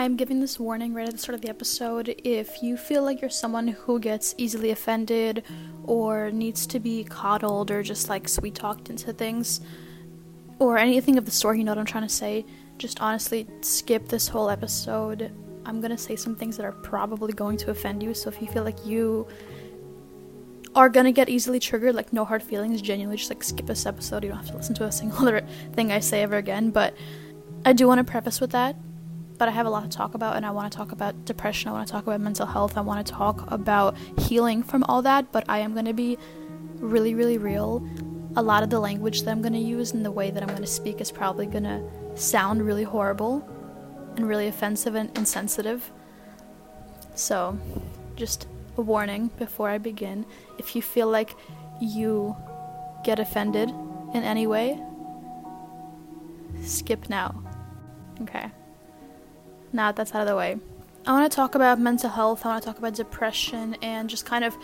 I'm giving this warning right at the start of the episode. If you feel like you're someone who gets easily offended or needs to be coddled or just like sweet talked into things or anything of the sort, you know what I'm trying to say, just honestly skip this whole episode. I'm gonna say some things that are probably going to offend you, so if you feel like you are gonna get easily triggered, like no hard feelings, genuinely just like skip this episode. You don't have to listen to a single other thing I say ever again. But I do want to preface with that. But I have a lot to talk about, and I want to talk about depression. I want to talk about mental health. I want to talk about healing from all that. But I am gonna be really, really real. A lot of the language that I'm gonna use and the way that I'm gonna speak is probably gonna sound really horrible and really offensive and insensitive. So, just a warning before I begin. If you feel like you get offended in any way, skip now. Okay. Now that that's out of the way, I want to talk about mental health, I want to talk about depression, and just kind of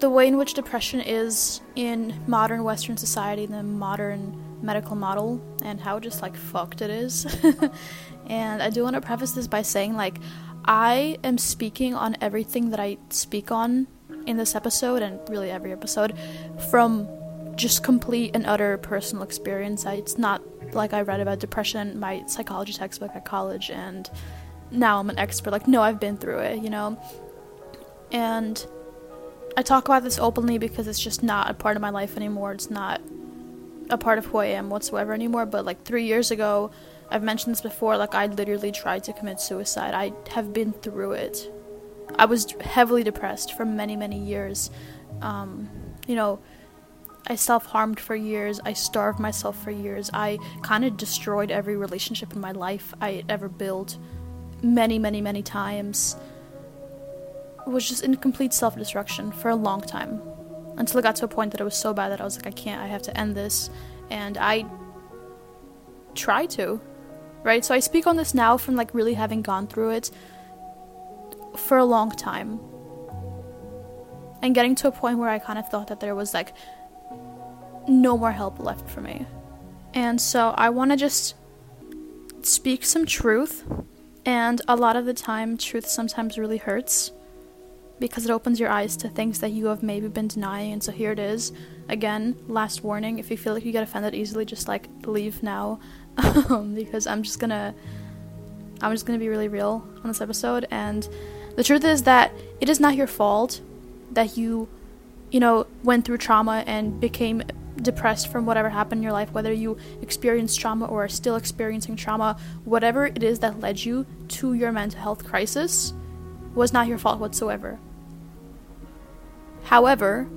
the way in which depression is in modern Western society, the modern medical model, and how just like fucked it is. and I do want to preface this by saying, like, I am speaking on everything that I speak on in this episode and really every episode from just complete and utter personal experience. I, it's not like I read about depression in my psychology textbook at college and now I'm an expert. Like, no, I've been through it, you know? And I talk about this openly because it's just not a part of my life anymore. It's not a part of who I am whatsoever anymore. But like three years ago, I've mentioned this before, like I literally tried to commit suicide. I have been through it. I was heavily depressed for many, many years. Um, you know, I self harmed for years. I starved myself for years. I kind of destroyed every relationship in my life I ever built many, many, many times. It was just in complete self destruction for a long time. Until it got to a point that it was so bad that I was like, I can't, I have to end this. And I tried to right? So I speak on this now from like really having gone through it for a long time. And getting to a point where I kind of thought that there was like no more help left for me. And so I want to just speak some truth. And a lot of the time, truth sometimes really hurts because it opens your eyes to things that you have maybe been denying. And so here it is. Again, last warning if you feel like you get offended easily, just like leave now um, because I'm just gonna I'm just gonna be really real on this episode and the truth is that it is not your fault that you you know went through trauma and became depressed from whatever happened in your life whether you experienced trauma or are still experiencing trauma whatever it is that led you to your mental health crisis was not your fault whatsoever however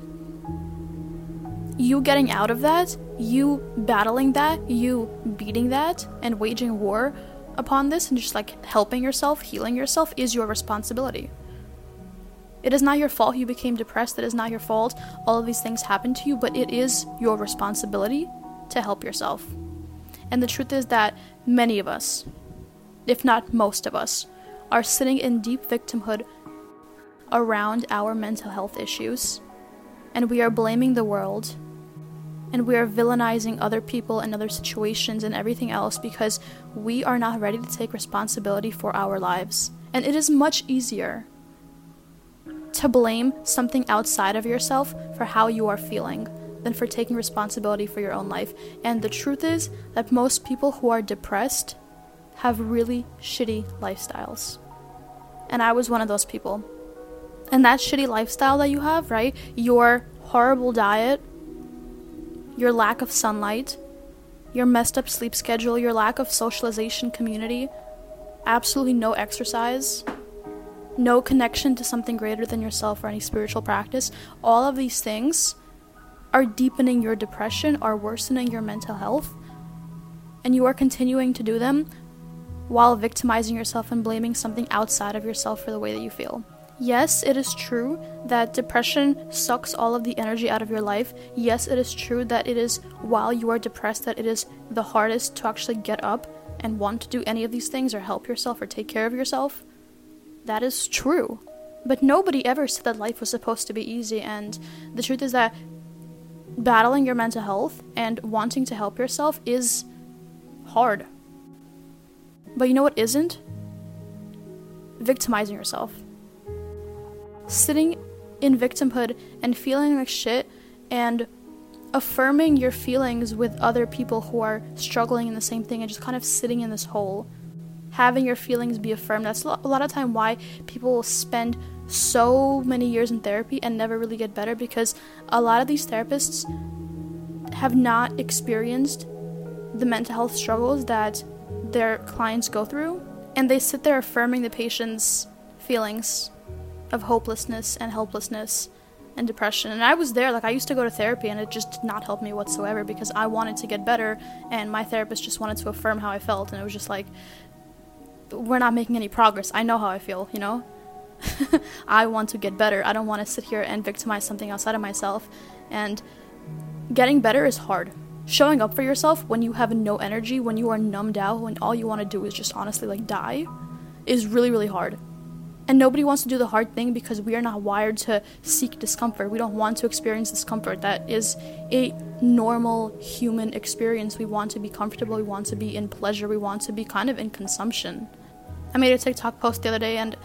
you getting out of that, you battling that, you beating that, and waging war upon this and just like helping yourself, healing yourself is your responsibility. It is not your fault you became depressed. It is not your fault all of these things happened to you, but it is your responsibility to help yourself. And the truth is that many of us, if not most of us, are sitting in deep victimhood around our mental health issues, and we are blaming the world and we are villainizing other people and other situations and everything else because we are not ready to take responsibility for our lives. And it is much easier to blame something outside of yourself for how you are feeling than for taking responsibility for your own life. And the truth is that most people who are depressed have really shitty lifestyles. And I was one of those people. And that shitty lifestyle that you have, right? Your horrible diet, your lack of sunlight, your messed up sleep schedule, your lack of socialization community, absolutely no exercise, no connection to something greater than yourself or any spiritual practice, all of these things are deepening your depression, are worsening your mental health, and you are continuing to do them while victimizing yourself and blaming something outside of yourself for the way that you feel. Yes, it is true that depression sucks all of the energy out of your life. Yes, it is true that it is while you are depressed that it is the hardest to actually get up and want to do any of these things or help yourself or take care of yourself. That is true. But nobody ever said that life was supposed to be easy, and the truth is that battling your mental health and wanting to help yourself is hard. But you know what isn't? victimizing yourself. Sitting in victimhood and feeling like shit and affirming your feelings with other people who are struggling in the same thing and just kind of sitting in this hole having your feelings be affirmed that's a lot of time why people will spend so many years in therapy and never really get better because a lot of these therapists have not experienced the mental health struggles that their clients go through and they sit there affirming the patient's feelings of hopelessness and helplessness and depression. And I was there, like, I used to go to therapy, and it just did not help me whatsoever because I wanted to get better, and my therapist just wanted to affirm how I felt. And it was just like, we're not making any progress. I know how I feel, you know? I want to get better. I don't want to sit here and victimize something outside of myself. And getting better is hard. Showing up for yourself when you have no energy, when you are numbed out, when all you want to do is just honestly like die, is really, really hard. And nobody wants to do the hard thing because we are not wired to seek discomfort. We don't want to experience discomfort. That is a normal human experience. We want to be comfortable, we want to be in pleasure, we want to be kind of in consumption. I made a TikTok post the other day and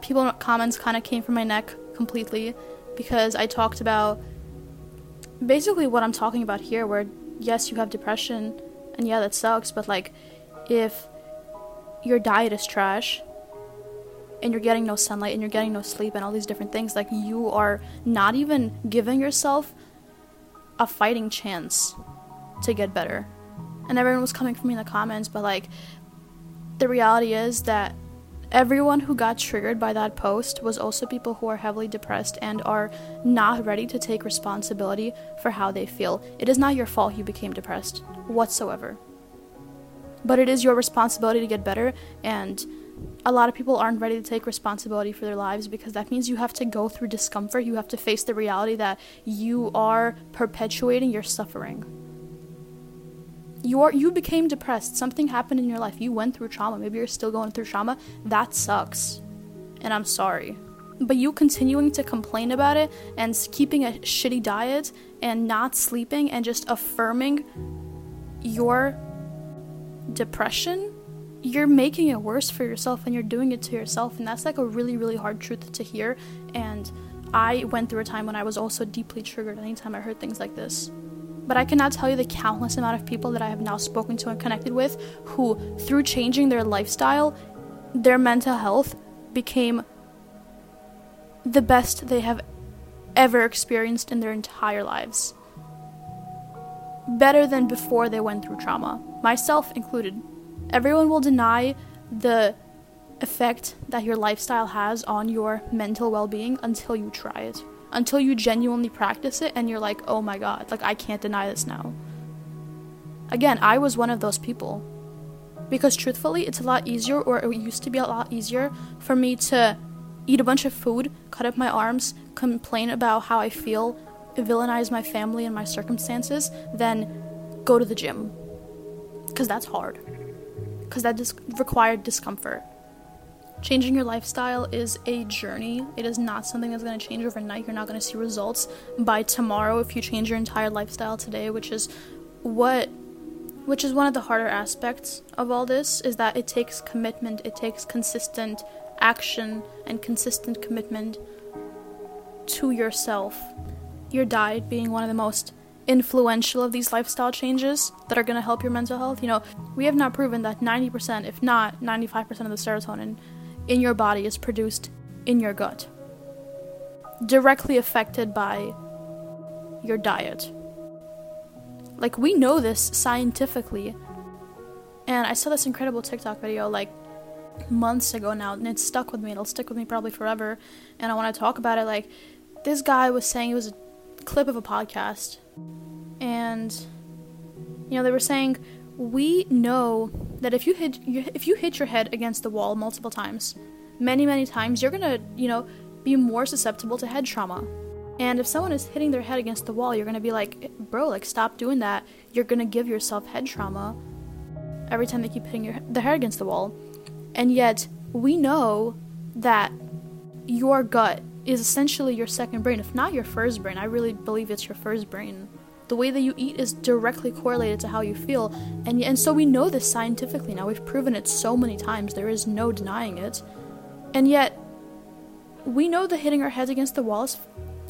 people comments kind of came from my neck completely because I talked about basically what I'm talking about here where yes, you have depression and yeah, that sucks, but like if your diet is trash, and you're getting no sunlight and you're getting no sleep and all these different things like you are not even giving yourself a fighting chance to get better and everyone was coming for me in the comments but like the reality is that everyone who got triggered by that post was also people who are heavily depressed and are not ready to take responsibility for how they feel. It is not your fault you became depressed whatsoever. But it is your responsibility to get better and a lot of people aren't ready to take responsibility for their lives because that means you have to go through discomfort. You have to face the reality that you are perpetuating your suffering. You are you became depressed. Something happened in your life. You went through trauma. Maybe you're still going through trauma. That sucks. And I'm sorry. But you continuing to complain about it and keeping a shitty diet and not sleeping and just affirming your depression you're making it worse for yourself and you're doing it to yourself and that's like a really really hard truth to hear. And i went through a time when i was also deeply triggered anytime i heard things like this. But i cannot tell you the countless amount of people that i have now spoken to and connected with who through changing their lifestyle their mental health became the best they have ever experienced in their entire lives. Better than before they went through trauma myself included Everyone will deny the effect that your lifestyle has on your mental well being until you try it. Until you genuinely practice it and you're like, oh my god, like I can't deny this now. Again, I was one of those people. Because truthfully, it's a lot easier, or it used to be a lot easier, for me to eat a bunch of food, cut up my arms, complain about how I feel, villainize my family and my circumstances, than go to the gym. Because that's hard because that dis- required discomfort. Changing your lifestyle is a journey. It is not something that's going to change overnight. You're not going to see results by tomorrow if you change your entire lifestyle today, which is what which is one of the harder aspects of all this is that it takes commitment, it takes consistent action and consistent commitment to yourself. Your diet being one of the most influential of these lifestyle changes that are going to help your mental health. You know, we have not proven that 90%, if not 95% of the serotonin in your body is produced in your gut, directly affected by your diet. Like, we know this scientifically. And I saw this incredible TikTok video like months ago now, and it stuck with me. It'll stick with me probably forever. And I want to talk about it. Like, this guy was saying it was clip of a podcast and you know they were saying we know that if you hit if you hit your head against the wall multiple times, many many times, you're gonna you know be more susceptible to head trauma. And if someone is hitting their head against the wall, you're gonna be like, bro, like stop doing that. You're gonna give yourself head trauma every time they keep hitting your the head against the wall. And yet we know that your gut is essentially your second brain, if not your first brain. I really believe it's your first brain. The way that you eat is directly correlated to how you feel, and and so we know this scientifically now. We've proven it so many times. There is no denying it. And yet, we know that hitting our heads against the wall is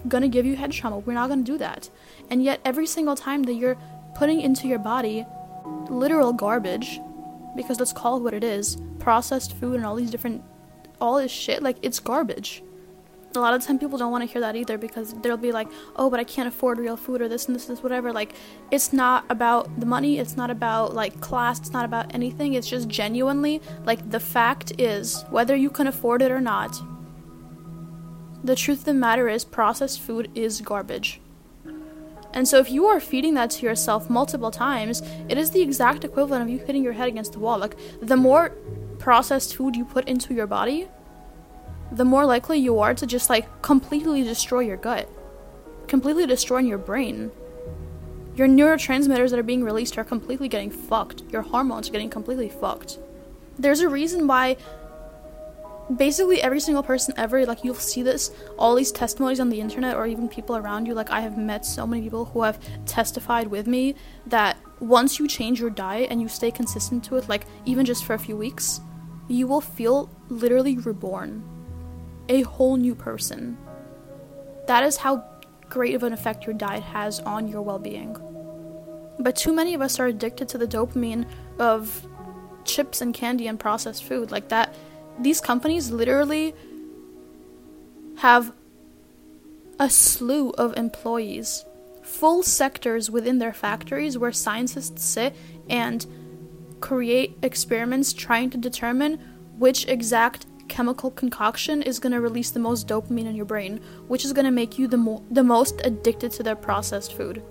gonna give you head trauma. We're not gonna do that. And yet, every single time that you're putting into your body literal garbage, because let's call it what it is processed food and all these different, all this shit, like, it's garbage. A lot of time, people don't want to hear that either because they'll be like, oh, but I can't afford real food or this and this, this, whatever. Like, it's not about the money, it's not about like class, it's not about anything. It's just genuinely like the fact is, whether you can afford it or not, the truth of the matter is, processed food is garbage. And so, if you are feeding that to yourself multiple times, it is the exact equivalent of you hitting your head against the wall. Like, the more processed food you put into your body, the more likely you are to just like completely destroy your gut, completely destroying your brain. Your neurotransmitters that are being released are completely getting fucked. Your hormones are getting completely fucked. There's a reason why basically every single person ever like you'll see this all these testimonies on the internet or even people around you like i have met so many people who have testified with me that once you change your diet and you stay consistent to it like even just for a few weeks you will feel literally reborn a whole new person. That is how great of an effect your diet has on your well-being. But too many of us are addicted to the dopamine of chips and candy and processed food like that. These companies literally have a slew of employees, full sectors within their factories where scientists sit and create experiments trying to determine which exact chemical concoction is going to release the most dopamine in your brain, which is going to make you the, mo- the most addicted to their processed food.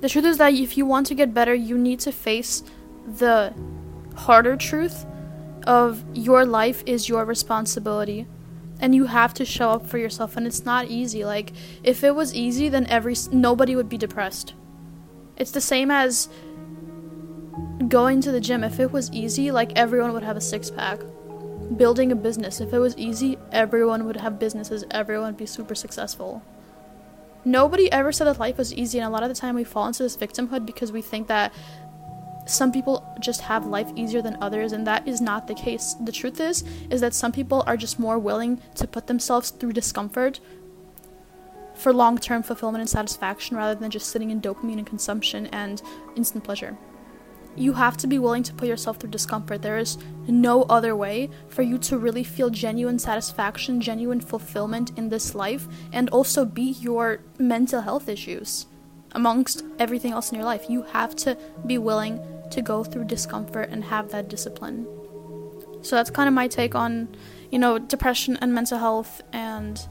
The truth is that if you want to get better, you need to face the harder truth of your life is your responsibility. And you have to show up for yourself and it's not easy. Like if it was easy then every nobody would be depressed. It's the same as going to the gym. If it was easy like everyone would have a six pack building a business. If it was easy everyone would have businesses. Everyone would be super successful. Nobody ever said that life was easy and a lot of the time we fall into this victimhood because we think that some people just have life easier than others and that is not the case. The truth is is that some people are just more willing to put themselves through discomfort for long-term fulfillment and satisfaction rather than just sitting in dopamine and consumption and instant pleasure you have to be willing to put yourself through discomfort there is no other way for you to really feel genuine satisfaction genuine fulfillment in this life and also beat your mental health issues amongst everything else in your life you have to be willing to go through discomfort and have that discipline. So that's kind of my take on, you know, depression and mental health and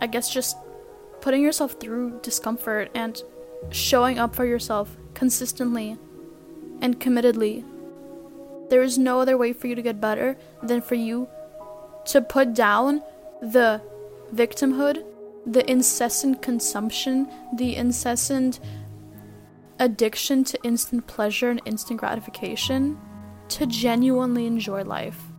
I guess just putting yourself through discomfort and showing up for yourself consistently and committedly. There is no other way for you to get better than for you to put down the victimhood, the incessant consumption, the incessant addiction to instant pleasure and instant gratification to genuinely enjoy life.